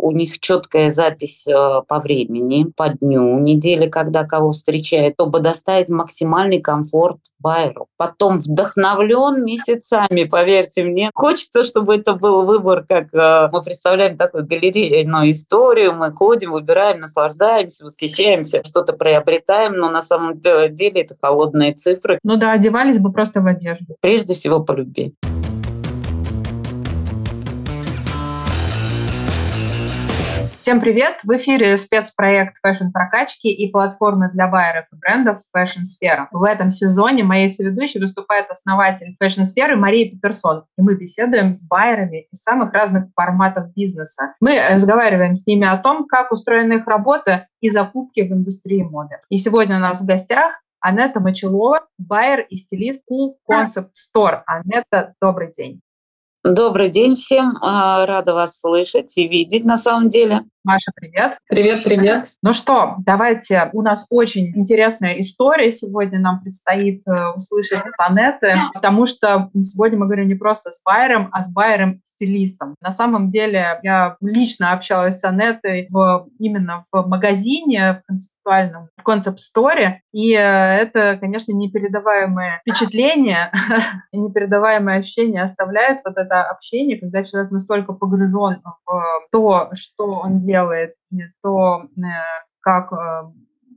у них четкая запись э, по времени, по дню недели, когда кого встречают, чтобы доставить максимальный комфорт байеру. Потом вдохновлен месяцами, поверьте мне. Хочется, чтобы это был выбор, как э, мы представляем такую галерейную историю, мы ходим, выбираем, наслаждаемся, восхищаемся, что-то приобретаем, но на самом деле это холодные цифры. Ну да, одевались бы просто в одежду. Прежде всего по любви. Всем привет! В эфире спецпроект фэшн-прокачки и платформы для байеров и брендов Fashion Сфера. В этом сезоне моей соведущей выступает основатель Fashion Сферы Мария Петерсон. И мы беседуем с байерами из самых разных форматов бизнеса. Мы разговариваем с ними о том, как устроена их работа и закупки в индустрии моды. И сегодня у нас в гостях Анетта Мочелова, байер и стилист Cool Concept Store. Анетта, добрый день. Добрый день всем. А, рада вас слышать и видеть на самом деле. Маша, привет. Привет, привет. Ну что, давайте. У нас очень интересная история. Сегодня нам предстоит э, услышать от Анеты, потому что сегодня мы говорим не просто с Байером, а с Байером-стилистом. На самом деле я лично общалась с Анетой в, именно в магазине, в концептуальном, в концепт-сторе, и э, это, конечно, непередаваемое впечатление, непередаваемое ощущение оставляет вот это общение, когда человек настолько погружен в то, что он делает, то, э, как э,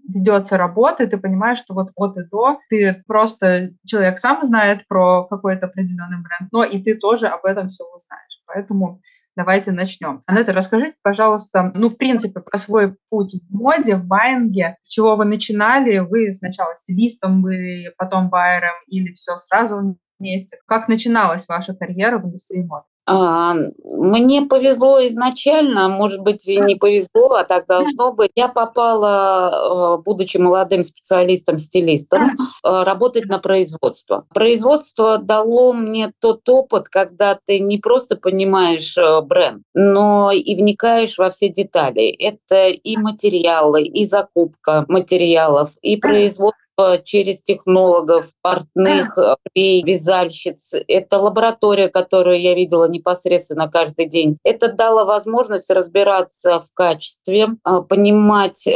ведется работа, и ты понимаешь, что вот от и до ты просто, человек сам знает про какой-то определенный бренд, но и ты тоже об этом все узнаешь. Поэтому давайте начнем. Анетта, расскажите, пожалуйста, ну, в принципе, про свой путь в моде, в байинге. С чего вы начинали? Вы сначала стилистом были, потом байером или все сразу вместе? Как начиналась ваша карьера в индустрии моды? А, мне повезло изначально, может быть, и не повезло, а так должно быть. Я попала, э, будучи молодым специалистом-стилистом, э, работать на производство. Производство дало мне тот опыт, когда ты не просто понимаешь э, бренд, но и вникаешь во все детали. Это и материалы, и закупка материалов, и производство через технологов, портных, вязальщиц. Это лаборатория, которую я видела непосредственно каждый день. Это дало возможность разбираться в качестве, а, понимать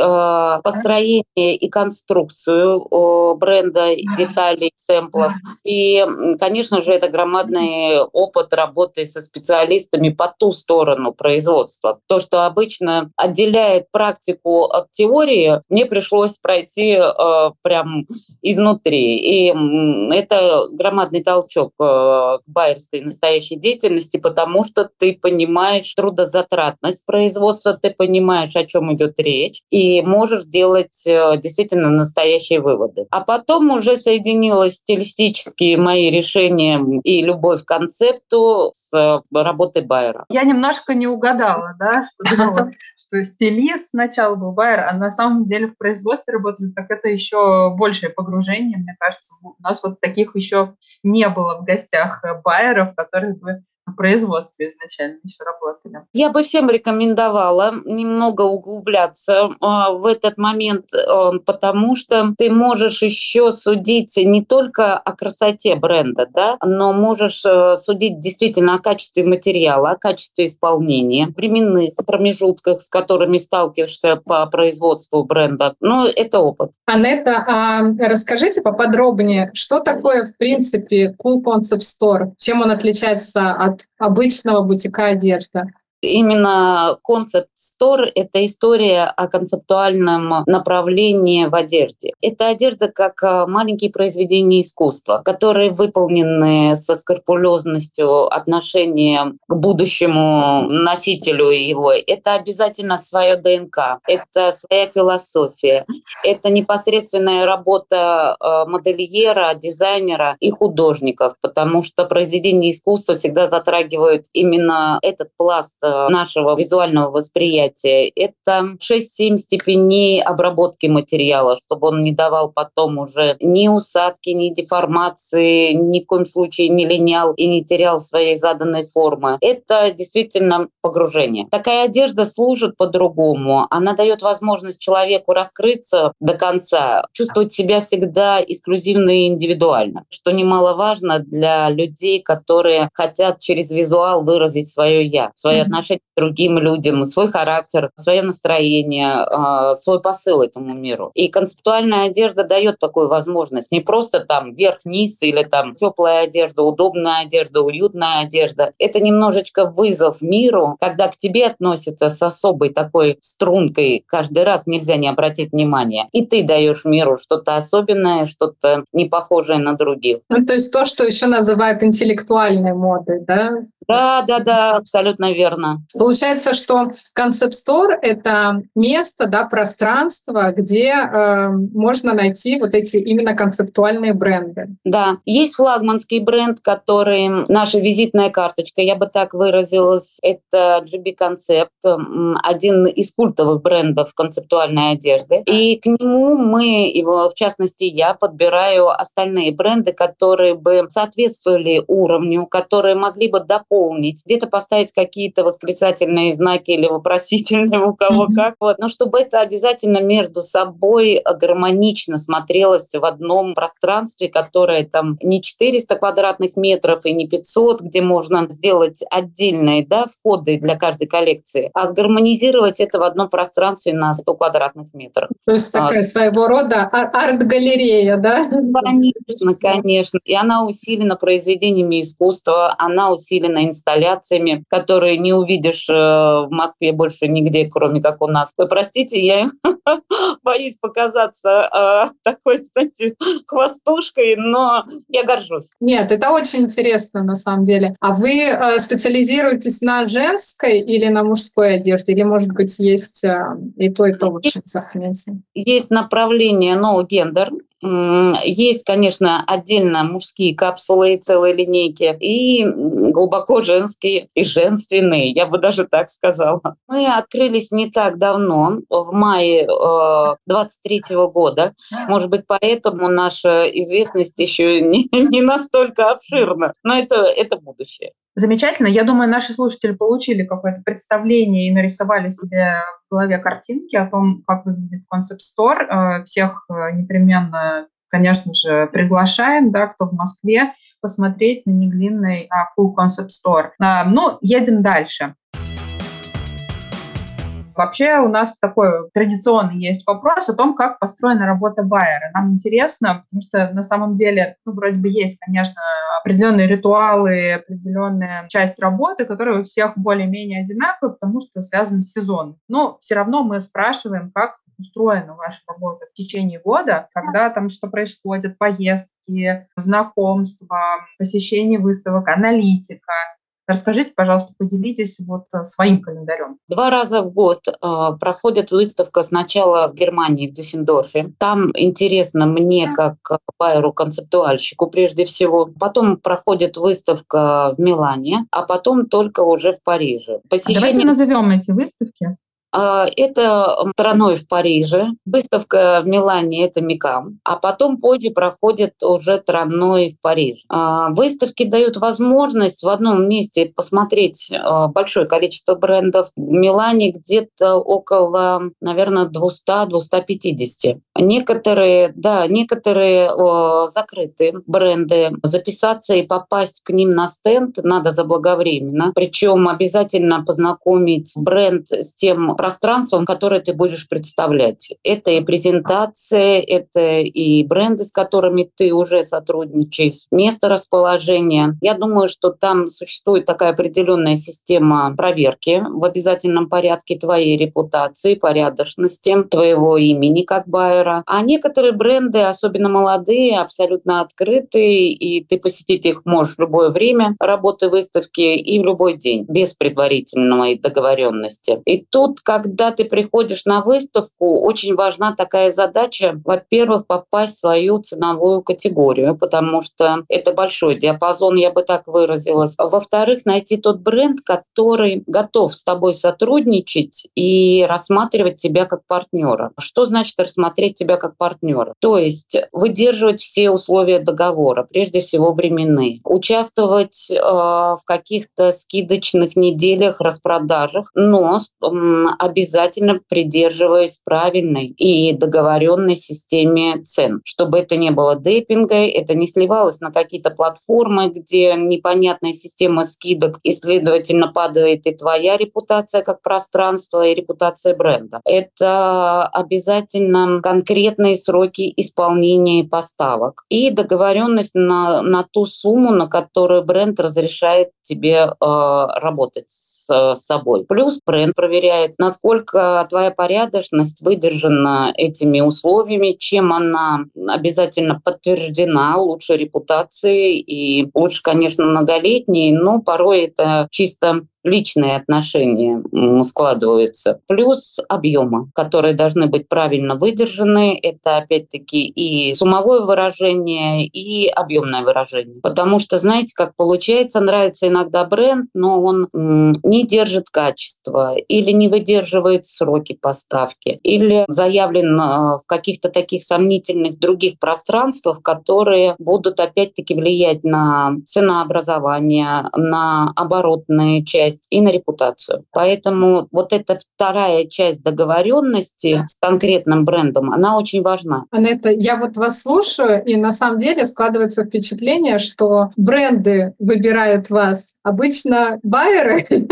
построение и конструкцию бренда, деталей, сэмплов. И, конечно же, это громадный опыт работы со специалистами по ту сторону производства. То, что обычно отделяет практику от теории, мне пришлось пройти э, прям изнутри. И это громадный толчок э, к байерской настоящей деятельности, потому что ты понимаешь трудозатратность производства, ты понимаешь, о чем идет речь, и можешь сделать э, действительно настоящие выводы. А потом уже соединилась стилистические мои решения и любовь к концепту с э, работой Байера. Я немножко не угадала, да, что думала, что стилист сначала был Байер, а на самом деле в производстве работали, так это еще большее погружение. Мне кажется, у нас вот таких еще не было в гостях э, байеров, которые бы производстве изначально еще работали. Я бы всем рекомендовала немного углубляться э, в этот момент, э, потому что ты можешь еще судить не только о красоте бренда, да, но можешь э, судить действительно о качестве материала, о качестве исполнения, временных промежутках, с которыми сталкиваешься по производству бренда. Ну, это опыт. Анетта, а расскажите поподробнее, что такое, в принципе, Cool Concept Store? Чем он отличается от обычного бутика одежды именно концепт стор – это история о концептуальном направлении в одежде. Это одежда как а, маленькие произведения искусства, которые выполнены со скрупулезностью отношения к будущему носителю его. Это обязательно свое ДНК, это своя философия, это непосредственная работа а, модельера, дизайнера и художников, потому что произведения искусства всегда затрагивают именно этот пласт Э, нашего визуального восприятия. Это 6-7 степеней обработки материала, чтобы он не давал потом уже ни усадки, ни деформации, ни в коем случае не линял и не терял своей заданной формы. Это действительно погружение. Такая одежда служит по-другому. Она дает возможность человеку раскрыться до конца, чувствовать себя всегда эксклюзивно и индивидуально, что немаловажно для людей, которые хотят через визуал выразить свое «я», свое отношение отношение к другим людям, свой характер, свое настроение, а, свой посыл этому миру. И концептуальная одежда дает такую возможность. Не просто там верх-низ или там теплая одежда, удобная одежда, уютная одежда. Это немножечко вызов миру, когда к тебе относятся с особой такой стрункой. Каждый раз нельзя не обратить внимания. И ты даешь миру что-то особенное, что-то не похожее на других. Ну, то есть то, что еще называют интеллектуальной модой, да? Да, да, да, абсолютно верно. Получается, что концепт-стор — это место, да, пространство, где э, можно найти вот эти именно концептуальные бренды. Да, есть флагманский бренд, который наша визитная карточка, я бы так выразилась, это GB Concept, один из культовых брендов концептуальной одежды. И к нему мы, его, в частности я, подбираю остальные бренды, которые бы соответствовали уровню, которые могли бы дополнить где-то поставить какие-то восклицательные знаки или вопросительные у кого mm-hmm. как. Вот. Но чтобы это обязательно между собой гармонично смотрелось в одном пространстве, которое там не 400 квадратных метров и не 500, где можно сделать отдельные да, входы для каждой коллекции, а гармонизировать это в одном пространстве на 100 квадратных метров. То есть такая а, своего рода арт-галерея, да? Конечно, конечно. И она усилена произведениями искусства, она усилена инсталляциями, которые не увидишь э, в Москве больше нигде, кроме как у нас. Вы простите, я боюсь показаться э, такой, кстати, хвостушкой, но я горжусь. Нет, это очень интересно на самом деле. А вы э, специализируетесь на женской или на мужской одежде? Или, может быть, есть и то, и то лучше ассортименте? Есть направление no gender, есть, конечно, отдельно мужские капсулы и целые линейки, и глубоко женские, и женственные, я бы даже так сказала. Мы открылись не так давно, в мае э, 23 года. Может быть, поэтому наша известность еще не, не настолько обширна, но это, это будущее. Замечательно. Я думаю, наши слушатели получили какое-то представление и нарисовали себе в голове картинки о том, как выглядит концепт-стор. Э, всех э, непременно, конечно же, приглашаем, да, кто в Москве, посмотреть на неглинный Cool Concept Store. Ну, едем дальше. Вообще у нас такой традиционный есть вопрос о том, как построена работа байера. Нам интересно, потому что на самом деле, ну, вроде бы есть, конечно, определенные ритуалы, определенная часть работы, которые у всех более-менее одинаковые, потому что связаны с сезоном. Но все равно мы спрашиваем, как устроена ваша работа в течение года, когда там что происходит, поездки, знакомства, посещение выставок, аналитика, Расскажите, пожалуйста, поделитесь вот э, своим календарем. Два раза в год э, проходит выставка сначала в Германии, в Дюссендорфе. Там интересно мне, как байеру-концептуальщику прежде всего. Потом проходит выставка в Милане, а потом только уже в Париже. Посещение... Давайте назовем эти выставки. А, это страной в Париже, выставка в Милане – это Микам, а потом позже проходит уже страной в Париже. А, выставки дают возможность в одном месте посмотреть а, большое количество брендов. В Милане где-то около, наверное, 200-250. Некоторые, да, некоторые о, закрыты бренды. Записаться и попасть к ним на стенд надо заблаговременно. Причем обязательно познакомить бренд с тем пространством, которое ты будешь представлять. Это и презентация, это и бренды, с которыми ты уже сотрудничаешь, место расположения. Я думаю, что там существует такая определенная система проверки в обязательном порядке твоей репутации, порядочности, твоего имени как байера. А некоторые бренды, особенно молодые, абсолютно открытые, и ты посетить их можешь в любое время работы выставки и в любой день, без предварительной договоренности. И тут когда ты приходишь на выставку, очень важна такая задача, во-первых, попасть в свою ценовую категорию, потому что это большой диапазон, я бы так выразилась. Во-вторых, найти тот бренд, который готов с тобой сотрудничать и рассматривать тебя как партнера. Что значит рассмотреть тебя как партнера. То есть выдерживать все условия договора, прежде всего временные, участвовать э, в каких-то скидочных неделях, распродажах, но э, обязательно придерживаясь правильной и договоренной системе цен, чтобы это не было депинга, это не сливалось на какие-то платформы, где непонятная система скидок, и, следовательно, падает и твоя репутация как пространство, и репутация бренда. Это обязательно конкретные сроки исполнения поставок и договоренность на, на ту сумму, на которую бренд разрешает тебе э, работать с, с собой. Плюс бренд проверяет, насколько твоя порядочность выдержана этими условиями, чем она обязательно подтверждена лучшей репутацией и лучше, конечно, многолетней, но порой это чисто личные отношения складываются, плюс объемы, которые должны быть правильно выдержаны. Это опять-таки и суммовое выражение, и объемное выражение. Потому что, знаете, как получается, нравится иногда бренд, но он не держит качество или не выдерживает сроки поставки, или заявлен э, в каких-то таких сомнительных других пространствах, которые будут опять-таки влиять на ценообразование, на оборотные части ответственность и на репутацию. Поэтому вот эта вторая часть договоренности с конкретным брендом, она очень важна. Анетта, я вот вас слушаю, и на самом деле складывается впечатление, что бренды выбирают вас. Обычно байеры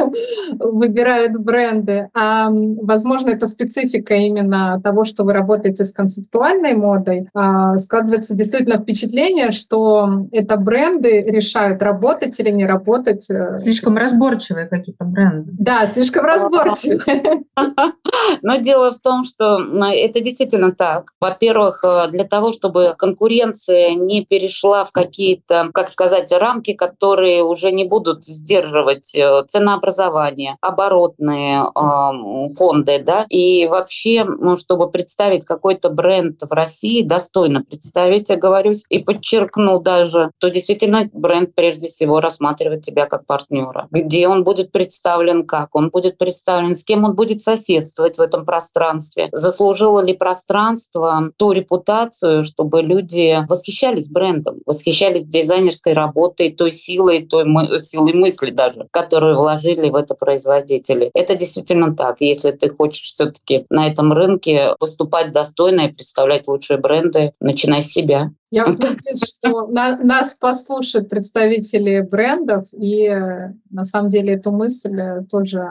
выбирают бренды, а возможно, это специфика именно того, что вы работаете с концептуальной модой. А, складывается действительно впечатление, что это бренды решают, работать или не работать. Э, Слишком разборчивые какие-то бренды. Да, слишком разборчивые. Но дело в том, что это действительно так. Во-первых, э, для того, чтобы конкуренция не перешла в какие-то, как сказать, рамки, которые уже не будут сдерживать э, ценообразование, оборотные э, фонды, да, и вообще, ну, чтобы представить какой-то бренд в России, достойно представить, я говорю, и подчеркну даже, то действительно бренд прежде всего рассматривает тебя как партнера. Где он будет представлен, как он будет представлен, с кем он будет соседствовать, в этом пространстве? Заслужило ли пространство ту репутацию, чтобы люди восхищались брендом, восхищались дизайнерской работой, той силой, той мы, силой мысли даже, которую вложили в это производители? Это действительно так. Если ты хочешь все-таки на этом рынке выступать достойно и представлять лучшие бренды, начинай с себя. Я уверена, что на, нас послушают представители брендов, и на самом деле эту мысль тоже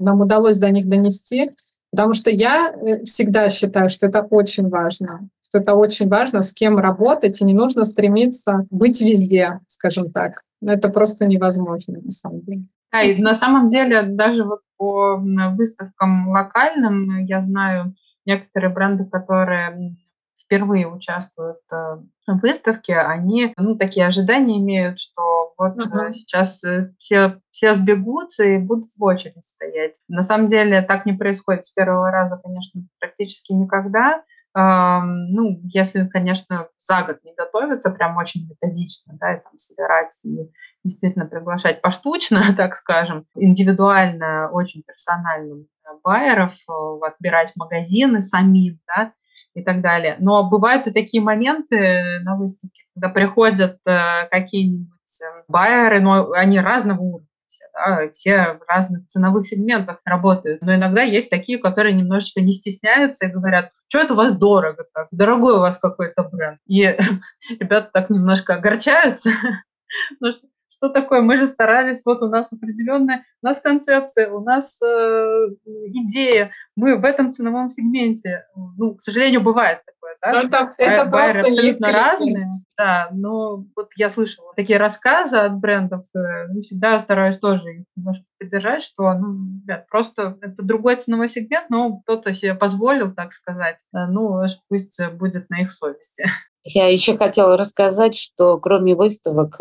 нам удалось до них донести. Потому что я э, всегда считаю, что это очень важно, что это очень важно, с кем работать, и не нужно стремиться быть везде, скажем так. Но это просто невозможно на самом деле. Да, и на самом деле даже вот по выставкам локальным я знаю некоторые бренды, которые впервые участвуют э, в выставке, они ну, такие ожидания имеют, что вот uh-huh. сейчас э, все, все сбегутся и будут в очередь стоять. На самом деле так не происходит с первого раза, конечно, практически никогда. Ну, если, конечно, за год не готовиться прям очень методично, да, и там собирать и действительно приглашать поштучно, так скажем, индивидуально, очень персональным байеров, отбирать магазины сами, да, и так далее. Но бывают и такие моменты на выставке, когда приходят э, какие-нибудь э, байеры, но они разного уровня все, да, все в разных ценовых сегментах работают. Но иногда есть такие, которые немножечко не стесняются и говорят, что это у вас дорого так, дорогой у вас какой-то бренд. И ребята так немножко огорчаются, что что такое? Мы же старались, вот у нас определенная, у нас концепция, у нас э, идея, мы в этом ценовом сегменте. Ну, к сожалению, бывает такое, да? Ну, это, это Байеры абсолютно разные, да, но вот я слышала такие рассказы от брендов, э, ну, всегда стараюсь тоже их немножко поддержать, что, ну, ребят, просто это другой ценовой сегмент, но кто-то себе позволил, так сказать, э, ну, пусть будет на их совести. Я еще хотела рассказать, что кроме выставок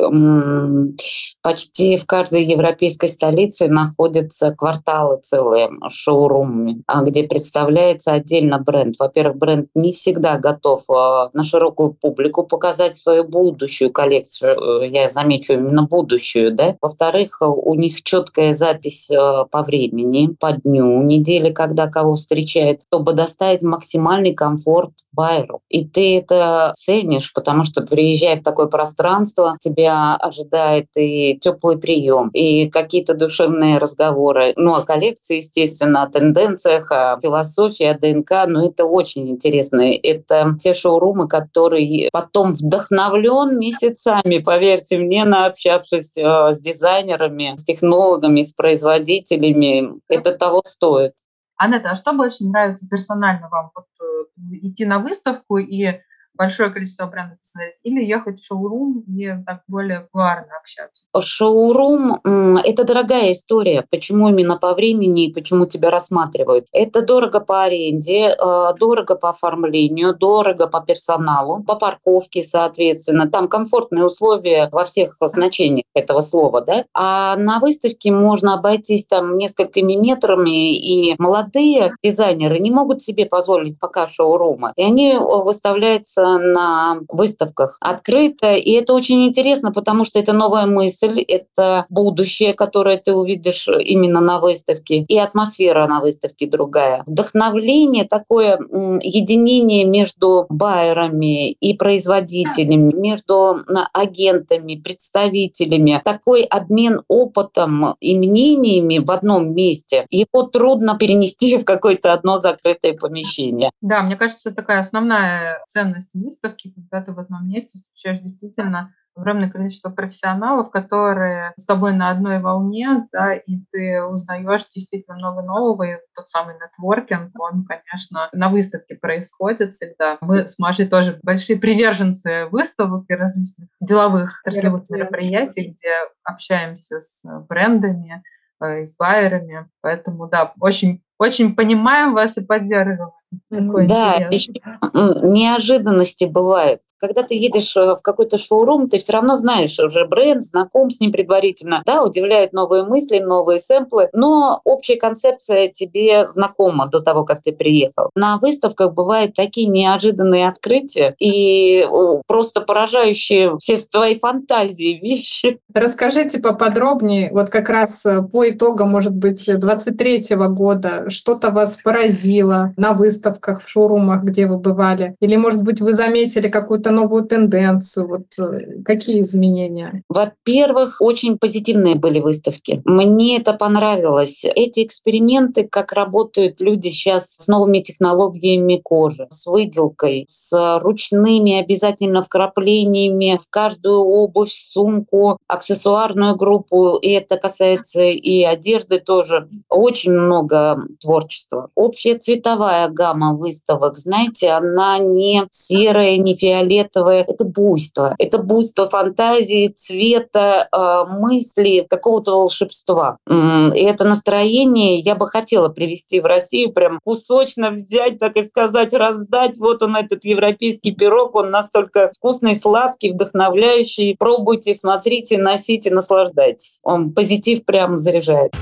почти в каждой европейской столице находятся кварталы целые шоурумами, где представляется отдельно бренд. Во-первых, бренд не всегда готов а, на широкую публику показать свою будущую коллекцию. Э, я замечу именно будущую. Да? Во-вторых, у них четкая запись э, по времени, по дню недели, когда кого встречает, чтобы доставить максимальный комфорт байеру. И ты это ценишь, потому что приезжая в такое пространство, тебя ожидает и теплый прием, и какие-то душевные разговоры. Ну, о коллекции, естественно, о тенденциях, о философии, о ДНК. Но это очень интересно. Это те шоурумы, которые потом вдохновлен месяцами, поверьте мне, наобщавшись э, с дизайнерами, с технологами, с производителями. Это того стоит. Анетта, а что больше нравится персонально вам? Вот, э, идти на выставку и большое количество брендов посмотреть, или ехать в шоурум и так более кулуарно общаться? Шоурум – это дорогая история. Почему именно по времени и почему тебя рассматривают? Это дорого по аренде, э, дорого по оформлению, дорого по персоналу, по парковке, соответственно. Там комфортные условия во всех значениях этого слова, да? А на выставке можно обойтись там несколькими метрами, и молодые дизайнеры не могут себе позволить пока шоурумы. И они э, выставляются на выставках открыто. И это очень интересно, потому что это новая мысль, это будущее, которое ты увидишь именно на выставке. И атмосфера на выставке другая. Вдохновление, такое единение между байерами и производителями, между агентами, представителями. Такой обмен опытом и мнениями в одном месте. Его трудно перенести в какое-то одно закрытое помещение. Да, мне кажется, такая основная ценность выставки, когда ты в одном месте встречаешь действительно огромное количество профессионалов, которые с тобой на одной волне, да, и ты узнаешь действительно много нового, и тот самый нетворкинг, он, конечно, на выставке происходит всегда. Мы с Машей тоже большие приверженцы выставок и различных деловых отраслевых мероприятий, где общаемся с брендами, э, с байерами, поэтому, да, очень, очень понимаем вас и поддерживаем. Такой да, еще неожиданности бывают когда ты едешь э, в какой-то шоурум, ты все равно знаешь уже бренд, знаком с ним предварительно. Да, удивляют новые мысли, новые сэмплы, но общая концепция тебе знакома до того, как ты приехал. На выставках бывают такие неожиданные открытия и просто поражающие все твои фантазии вещи. Расскажите поподробнее, вот как раз э, по итогам, может быть, 23 -го года, что-то вас поразило на выставках, в шоурумах, где вы бывали? Или, может быть, вы заметили какую-то новую тенденцию? Вот э, какие изменения? Во-первых, очень позитивные были выставки. Мне это понравилось. Эти эксперименты, как работают люди сейчас с новыми технологиями кожи, с выделкой, с ручными обязательно вкраплениями в каждую обувь, сумку, аксессуарную группу. И это касается и одежды тоже. Очень много творчества. Общая цветовая гамма выставок, знаете, она не серая, не фиолетовая, фиолетовое. Это буйство. Это буйство фантазии, цвета, э, мысли, какого-то волшебства. И это настроение я бы хотела привести в Россию, прям кусочно взять, так и сказать, раздать. Вот он, этот европейский пирог, он настолько вкусный, сладкий, вдохновляющий. Пробуйте, смотрите, носите, наслаждайтесь. Он позитив прям заряжает.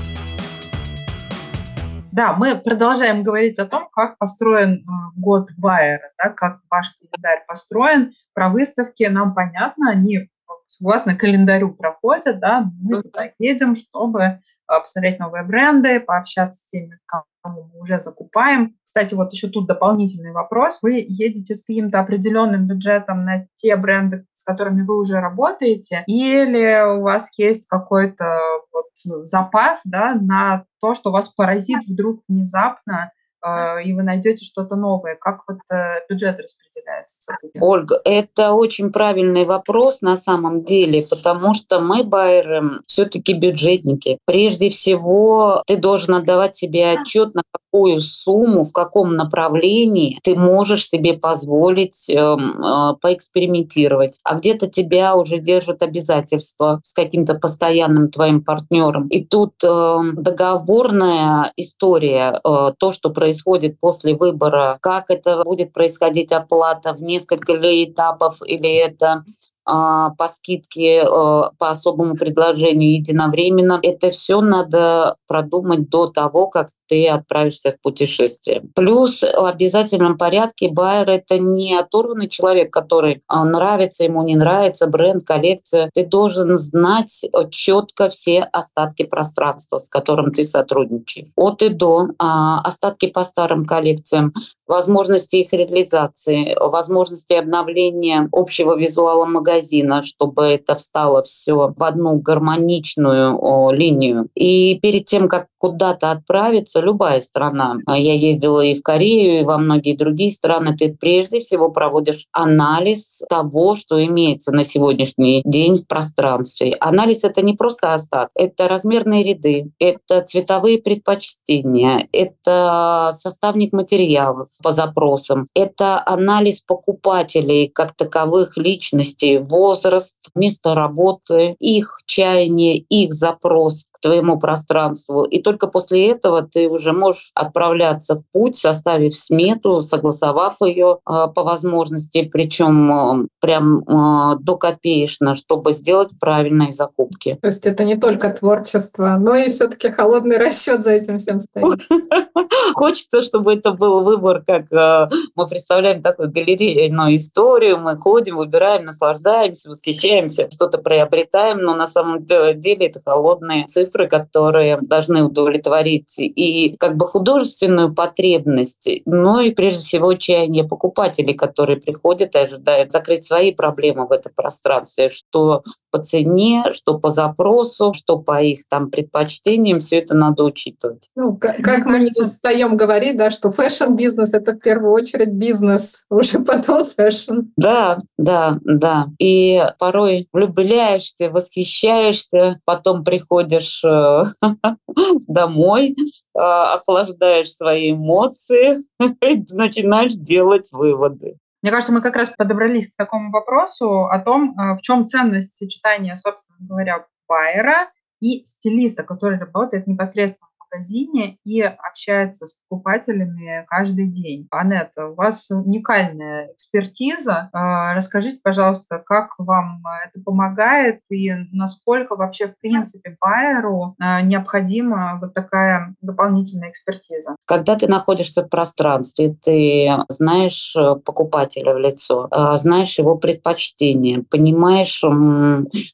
Да, мы продолжаем говорить о том, как построен э, год Байера, да, как ваш календарь построен. Про выставки нам понятно, они согласно календарю проходят, да, мы туда едем, чтобы посмотреть новые бренды, пообщаться с теми, кому мы уже закупаем. Кстати, вот еще тут дополнительный вопрос. Вы едете с каким-то определенным бюджетом на те бренды, с которыми вы уже работаете, или у вас есть какой-то вот запас да, на то, что вас поразит вдруг внезапно, э, и вы найдете что-то новое. Как вот э, бюджет распределяется? Ольга, это очень правильный вопрос на самом деле, потому что мы, байеры, все-таки бюджетники. Прежде всего, ты должен отдавать себе отчет, на какую сумму, в каком направлении ты можешь себе позволить э, э, поэкспериментировать. А где-то тебя уже держат обязательства с каким-то постоянным твоим партнером. И тут э, договорная история, э, то, что происходит после выбора, как это будет происходить оплата в несколько ли этапов или это по скидке, а, по особому предложению единовременно. Это все надо продумать до того, как ты отправишься в путешествие. Плюс в обязательном порядке байер – это не оторванный человек, который а, нравится ему, не нравится, бренд, коллекция. Ты должен знать четко все остатки пространства, с которым ты сотрудничаешь. От и до, остатки по старым коллекциям, возможности их реализации, возможности обновления общего визуала магазина, чтобы это встало все в одну гармоничную линию. И перед тем, как куда-то отправиться, любая страна, а я ездила и в Корею, и во многие другие страны, ты прежде всего проводишь анализ того, что имеется на сегодняшний день в пространстве. Анализ — это не просто остаток, это размерные ряды, это цветовые предпочтения, это составник материалов, по запросам. Это анализ покупателей как таковых личностей, возраст, место работы, их чаяние, их запрос твоему пространству. И только после этого ты уже можешь отправляться в путь, составив смету, согласовав ее э, по возможности, причем э, прям э, до копеечно, чтобы сделать правильные закупки. То есть это не только творчество, но и все-таки холодный расчет за этим всем стоит. Хочется, чтобы это был выбор как э, мы представляем такую галерейную историю, мы ходим, выбираем, наслаждаемся, восхищаемся, что-то приобретаем, но на самом деле это холодные цифры, которые должны удовлетворить и как бы художественную потребность, но и прежде всего чаяние покупателей, которые приходят и ожидают закрыть свои проблемы в этом пространстве, что по цене, что по запросу, что по их там предпочтениям, все это надо учитывать. Ну, как, как мы не устаем говорить, да, что fashion-бизнес — это в первую очередь бизнес, уже потом fashion. Да, да, да. И порой влюбляешься, восхищаешься, потом приходишь э, домой, э, охлаждаешь свои эмоции и начинаешь делать выводы. Мне кажется, мы как раз подобрались к такому вопросу о том, э, в чем ценность сочетания, собственно говоря, байера и стилиста, который работает непосредственно магазине и общается с покупателями каждый день. Анетта, у вас уникальная экспертиза. А, расскажите, пожалуйста, как вам это помогает и насколько вообще, в принципе, байеру а, необходима вот такая дополнительная экспертиза? Когда ты находишься в пространстве, ты знаешь э, покупателя в лицо, а, знаешь его предпочтения, понимаешь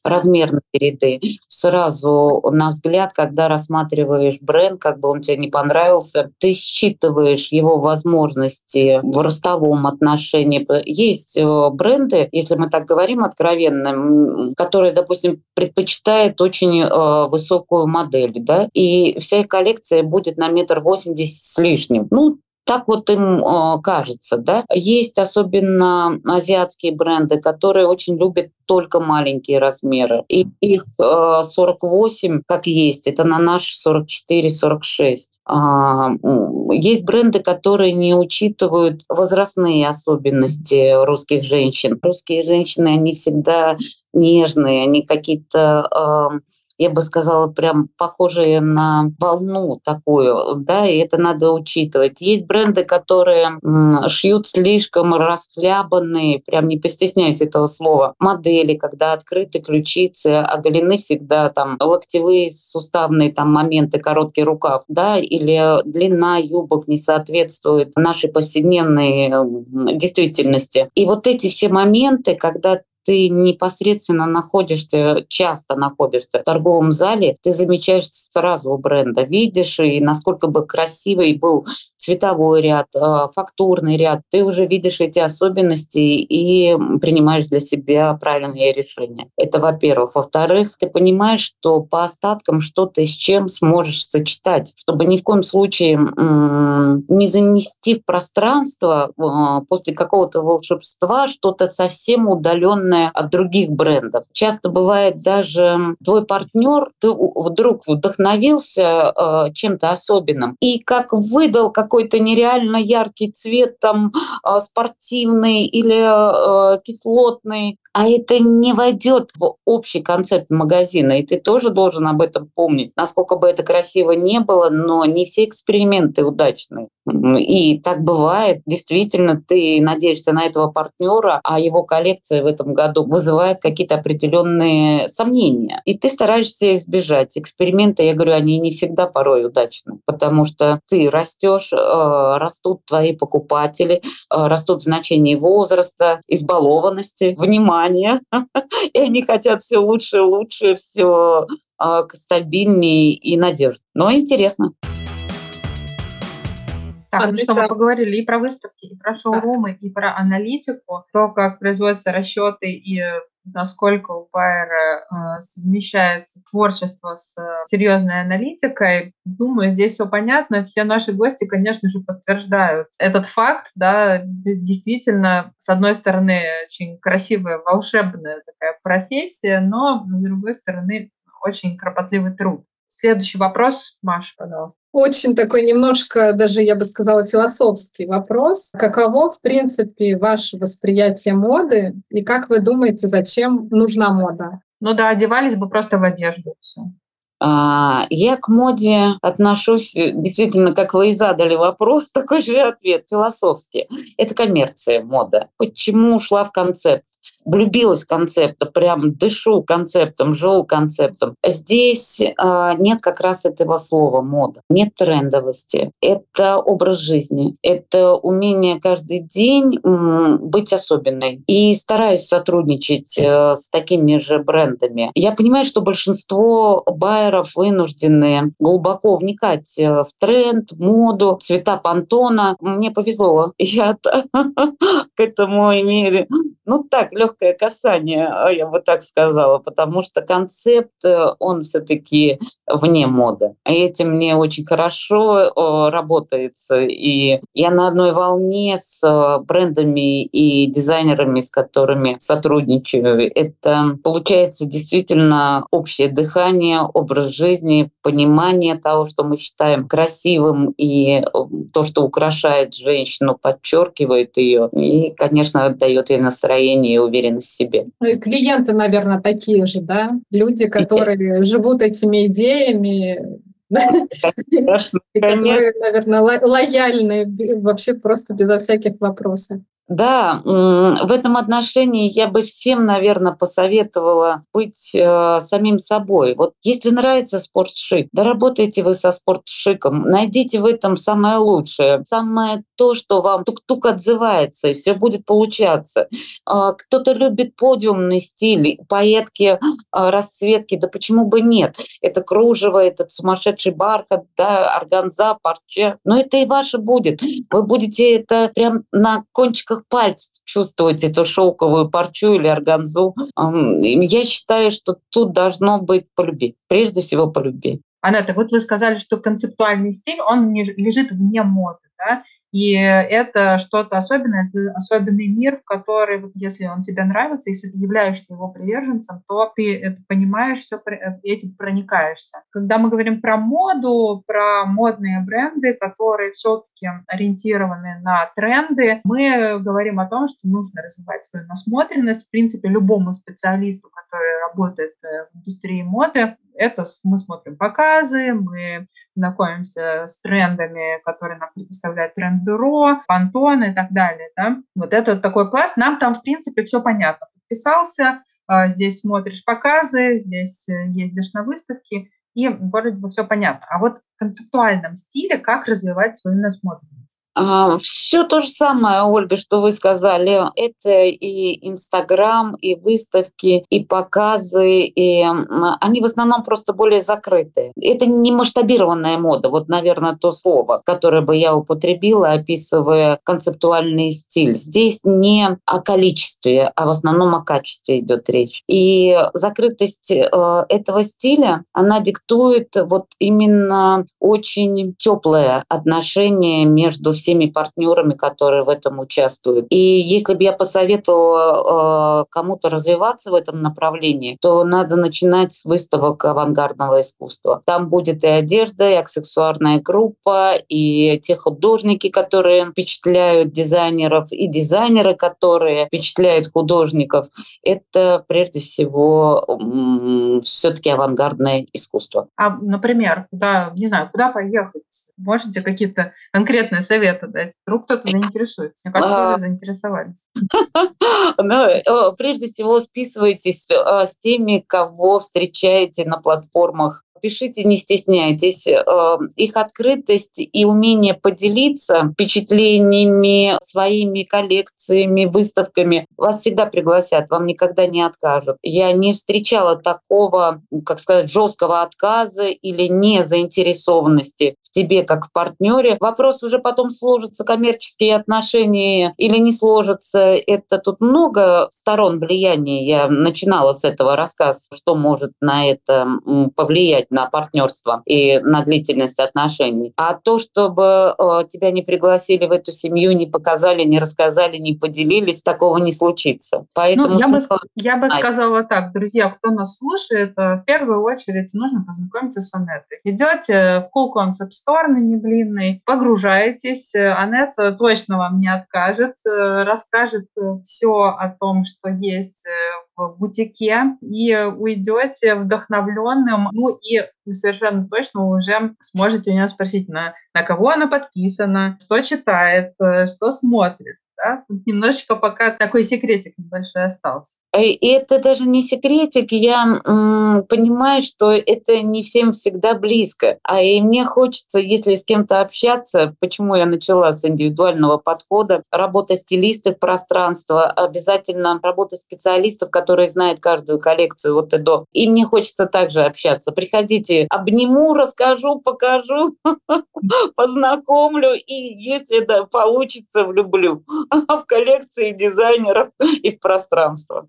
размерные ряды. Сразу на взгляд, когда рассматриваешь бренд, бренд, как бы он тебе не понравился, ты считываешь его возможности в ростовом отношении. Есть э, бренды, если мы так говорим откровенно, которые, допустим, предпочитают очень э, высокую модель, да, и вся коллекция будет на метр восемьдесят с лишним. Ну, так вот им э, кажется, да. Есть особенно азиатские бренды, которые очень любят только маленькие размеры. И их э, 48, как есть, это на наш 44-46. А, есть бренды, которые не учитывают возрастные особенности русских женщин. Русские женщины, они всегда нежные, они какие-то я бы сказала, прям похожие на волну такую, да, и это надо учитывать. Есть бренды, которые шьют слишком расхлябанные, прям не постесняюсь этого слова, модели, когда открыты ключицы, оголены всегда там локтевые суставные там моменты, короткий рукав, да, или длина юбок не соответствует нашей повседневной действительности. И вот эти все моменты, когда ты непосредственно находишься, часто находишься в торговом зале, ты замечаешь сразу у бренда, видишь, и насколько бы красивый был цветовой ряд, а, фактурный ряд, ты уже видишь эти особенности и принимаешь для себя правильные решения. Это во-первых. Во-вторых, ты понимаешь, что по остаткам что ты с чем сможешь сочетать, чтобы ни в коем случае не занести в пространство а, после какого-то волшебства что-то совсем удаленное отличное от других брендов. Часто бывает даже твой партнер, ты вдруг вдохновился э, чем-то особенным и как выдал какой-то нереально яркий цвет, там э, спортивный или э, кислотный, а это не войдет в общий концепт магазина, и ты тоже должен об этом помнить. Насколько бы это красиво не было, но не все эксперименты удачные. И так бывает. Действительно, ты надеешься на этого партнера, а его коллекция в этом году вызывает какие-то определенные сомнения. И ты стараешься избежать. Эксперименты, я говорю, они не всегда порой удачны, потому что ты растешь, э, растут твои покупатели, э, растут в значении возраста, избалованности, внимания. И они хотят все лучше и лучше, все э, стабильнее и надежнее. Но интересно. Так, ну что, мы поговорили и про выставки, и про шоурумы, и про аналитику, то, как производятся расчеты и насколько у Пайера э, совмещается творчество с э, серьезной аналитикой. Думаю, здесь все понятно. Все наши гости, конечно же, подтверждают этот факт. Да, действительно, с одной стороны, очень красивая, волшебная такая профессия, но, с другой стороны, очень кропотливый труд. Следующий вопрос, Маша, пожалуйста. Очень такой немножко, даже я бы сказала, философский вопрос. Каково, в принципе, ваше восприятие моды и как вы думаете, зачем нужна мода? Ну да, одевались бы просто в одежду. Все. А, я к моде отношусь, э, действительно, как вы и задали вопрос, такой же ответ, философский. Это коммерция, мода. Почему ушла в концепт? Влюбилась в концепт, прям дышу концептом, живу концептом. Здесь а, нет как раз этого слова мода, нет трендовости. Это образ жизни, это умение каждый день быть особенной. И стараюсь сотрудничать э, с такими же брендами. Я понимаю, что большинство байеров дизайнеров вынуждены глубоко вникать э, в тренд, моду, цвета пантона. Мне повезло. Я к этому имею, ну так, легкое касание, а, я бы так сказала, потому что концепт, э, он все-таки вне моды. И этим мне очень хорошо работается. И я на одной волне с э, брендами и дизайнерами, с которыми сотрудничаю. Это получается действительно общее дыхание, образ жизни, понимание того, что мы считаем красивым, и то, что украшает женщину, подчеркивает ее, и, конечно, дает ей настроение и уверенность в себе. Ну и клиенты, наверное, такие же, да? Люди, которые живут этими идеями, Конечно, которые, наверное, лояльны вообще просто безо всяких вопросов. Да, в этом отношении я бы всем, наверное, посоветовала быть э, самим собой. Вот если нравится спортшик, да работайте вы со спортшиком, найдите в этом самое лучшее, самое то, что вам тук-тук отзывается, и все будет получаться. Э, кто-то любит подиумный стиль, поэтки, э, расцветки, да почему бы нет? Это кружево, этот сумасшедший бархат, да, органза, парче, но это и ваше будет. Вы будете это прям на кончиках кончиках пальцев чувствовать эту шелковую парчу или органзу. Я считаю, что тут должно быть по любви. Прежде всего по любви. Анетта, вот вы сказали, что концептуальный стиль, он лежит вне моды, да? И это что-то особенное, это особенный мир, в который, вот, если он тебе нравится, если ты являешься его приверженцем, то ты это понимаешь, все, этим проникаешься. Когда мы говорим про моду, про модные бренды, которые все-таки ориентированы на тренды, мы говорим о том, что нужно развивать свою насмотренность. В принципе, любому специалисту, который работает э, в индустрии моды, это мы смотрим показы, мы знакомимся с трендами, которые нам предоставляет тренд-бюро, Пантон и так далее. Да? Вот это такой класс. Нам там, в принципе, все понятно. Подписался, а, здесь смотришь показы, здесь э, ездишь на выставки, и вроде бы все понятно. А вот в концептуальном стиле как развивать свою насмотренность? А, Все то же самое, Ольга, что вы сказали. Это и Инстаграм, и выставки, и показы, и они в основном просто более закрытые. Это не масштабированная мода, вот, наверное, то слово, которое бы я употребила, описывая концептуальный стиль. Здесь не о количестве, а в основном о качестве идет речь. И закрытость э, этого стиля, она диктует вот именно очень теплое отношение между всеми всеми партнерами, которые в этом участвуют. И если бы я посоветовала э, кому-то развиваться в этом направлении, то надо начинать с выставок авангардного искусства. Там будет и одежда, и аксессуарная группа, и те художники, которые впечатляют дизайнеров, и дизайнеры, которые впечатляют художников. Это прежде всего все-таки авангардное искусство. А, например, куда, не знаю, куда поехать? Можете какие-то конкретные советы дать? Вдруг кто-то заинтересуется. Мне кажется, вы а. заинтересовались. Ну, прежде всего, списывайтесь а, с теми, кого встречаете на платформах пишите, не стесняйтесь. Э, их открытость и умение поделиться впечатлениями, своими коллекциями, выставками вас всегда пригласят, вам никогда не откажут. Я не встречала такого, как сказать, жесткого отказа или незаинтересованности в тебе как в партнере. Вопрос уже потом сложатся коммерческие отношения или не сложатся. Это тут много сторон влияния. Я начинала с этого рассказ, что может на это повлиять на партнерство и на длительность отношений. А то, чтобы э, тебя не пригласили в эту семью, не показали, не рассказали, не поделились, такого не случится. Поэтому ну, я, бы, я бы сказала так, друзья, кто нас слушает, э, в первую очередь нужно познакомиться с Анеттой. Идете в Cool Concept Store на Неблинной, погружаетесь, Анет точно вам не откажет, э, расскажет все о том, что есть в бутике, и уйдете вдохновленным, ну и совершенно точно уже сможете у нее спросить, на, на кого она подписана, что читает, э, что смотрит. Да? немножечко пока такой секретик небольшой остался. И это даже не секретик, я м, понимаю, что это не всем всегда близко. А и мне хочется, если с кем-то общаться, почему я начала с индивидуального подхода, работа стилистов пространства, обязательно работа специалистов, которые знают каждую коллекцию вот и до. И мне хочется также общаться. Приходите, обниму, расскажу, покажу, познакомлю, и если да, получится, влюблю в коллекции дизайнеров и в пространство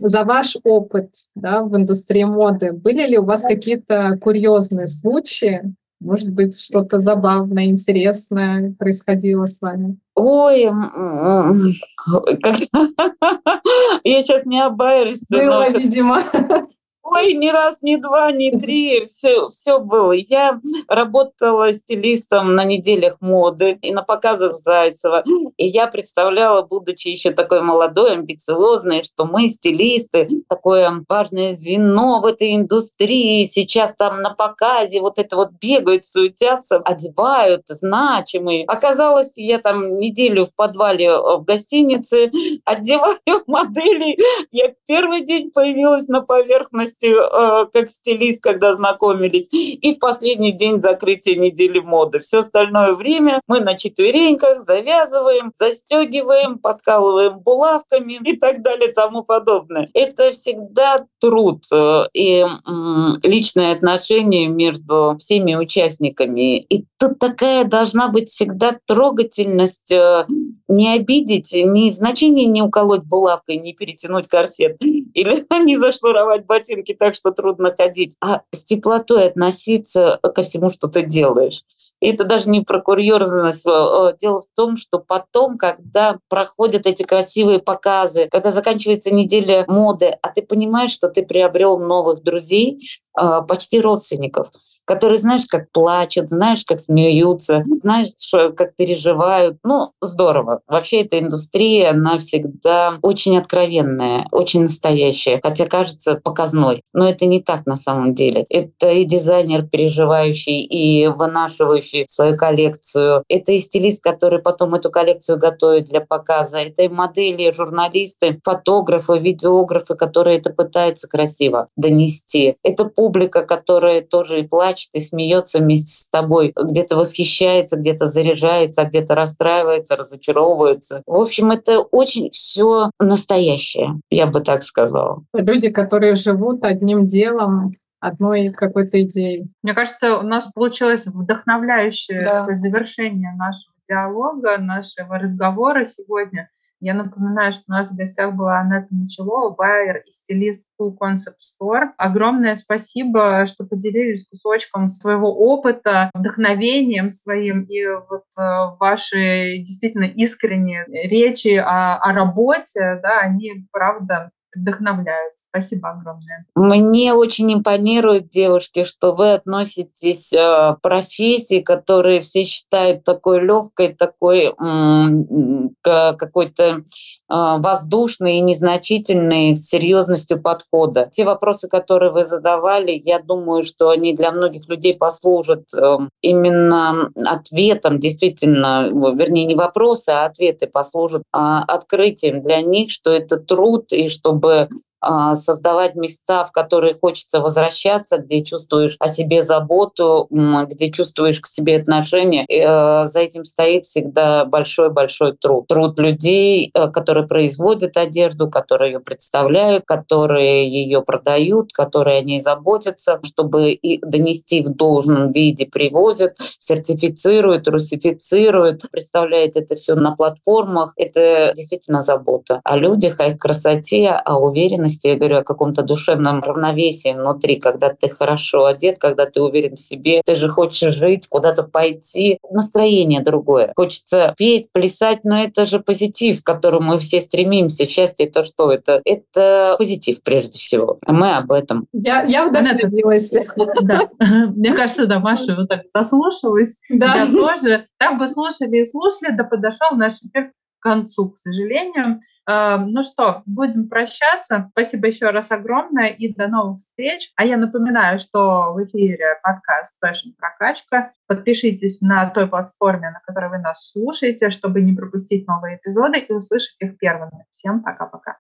за ваш опыт да, в индустрии моды, были ли у вас какие-то курьезные случаи? Может быть, что-то забавное, интересное происходило с вами? Ой, как... я сейчас не обаюсь. Было, видимо. Ой, ни раз, ни два, ни три, все, все было. Я работала стилистом на неделях моды и на показах Зайцева. И я представляла, будучи еще такой молодой, амбициозной, что мы, стилисты, такое важное звено в этой индустрии. Сейчас там на показе вот это вот бегают, суетятся, одевают, значимые. Оказалось, я там неделю в подвале э, в гостинице одеваю моделей. Я первый день появилась на поверхности вместе э, как стилист, когда знакомились, и в последний день закрытия недели моды. Все остальное время мы на четвереньках завязываем, застегиваем, подкалываем булавками и так далее тому подобное. Это всегда труд э, и личное отношение между всеми участниками. И тут такая должна быть всегда трогательность, э, не обидеть, не в значении не уколоть булавкой, не перетянуть корсет или не зашнуровать ботинки, ботинки так, что трудно ходить, а с теплотой относиться ко всему, что ты делаешь. И это даже не про курьезность. А, дело в том, что потом, когда проходят эти красивые показы, когда заканчивается неделя моды, а ты понимаешь, что ты приобрел новых друзей, почти родственников, которые, знаешь, как плачут, знаешь, как смеются, знаешь, как переживают. Ну, здорово. Вообще эта индустрия, она всегда очень откровенная, очень настоящая, хотя кажется показной. Но это не так на самом деле. Это и дизайнер, переживающий, и вынашивающий свою коллекцию. Это и стилист, который потом эту коллекцию готовит для показа. Это и модели, журналисты, фотографы, видеографы, которые это пытаются красиво донести. Это публика, которая тоже и плачет, и смеется вместе с тобой, где-то восхищается, где-то заряжается, а где-то расстраивается, разочаровывается. В общем, это очень все настоящее, я бы так сказала. Люди, которые живут одним делом, одной какой-то идеей. Мне кажется, у нас получилось вдохновляющее да. завершение нашего диалога, нашего разговора сегодня. Я напоминаю, что у нас в гостях была Анетта Мочелова, байер и стилист Full Concept Store. Огромное спасибо, что поделились кусочком своего опыта, вдохновением своим и вот э, ваши действительно искренние речи о, о работе, да, они, правда, вдохновляют. Спасибо огромное. Мне очень импонирует, девушки, что вы относитесь э, к профессии, которые все считают такой легкой, такой какой-то э, воздушной и незначительной с серьезностью подхода. Те вопросы, которые вы задавали, я думаю, что они для многих людей послужат э, именно ответом, действительно, вернее, не вопросы, а ответы послужат а, открытием для них, что это труд, и чтобы а, создавать места, в которые хочется возвращаться, где чувствуешь о себе заботу, где чувствуешь к себе отношения. И, э, за этим стоит всегда большой-большой труд. Труд людей, э, которые производят одежду, которые ее представляют, которые ее продают, которые о ней заботятся, чтобы и донести в должном виде, привозят, сертифицируют, русифицируют, представляют это все на платформах. Это действительно забота о людях, о их красоте, о уверенности уверенности, я говорю о каком-то душевном равновесии внутри, когда ты хорошо одет, когда ты уверен в себе, ты же хочешь жить, куда-то пойти. Настроение другое. Хочется петь, плясать, но это же позитив, к которому мы все стремимся. Счастье — это что? Это, это позитив прежде всего. А мы об этом. Я, я вдохновилась. Да. Мне кажется, да, Маша вот так заслушалась. Да. Я тоже. Так бы слушали и слушали, да подошел наш эфир к концу, к сожалению. Эм, ну что, будем прощаться. Спасибо еще раз огромное и до новых встреч. А я напоминаю, что в эфире подкаст Fashion Прокачка. Подпишитесь на той платформе, на которой вы нас слушаете, чтобы не пропустить новые эпизоды и услышать их первыми. Всем пока-пока.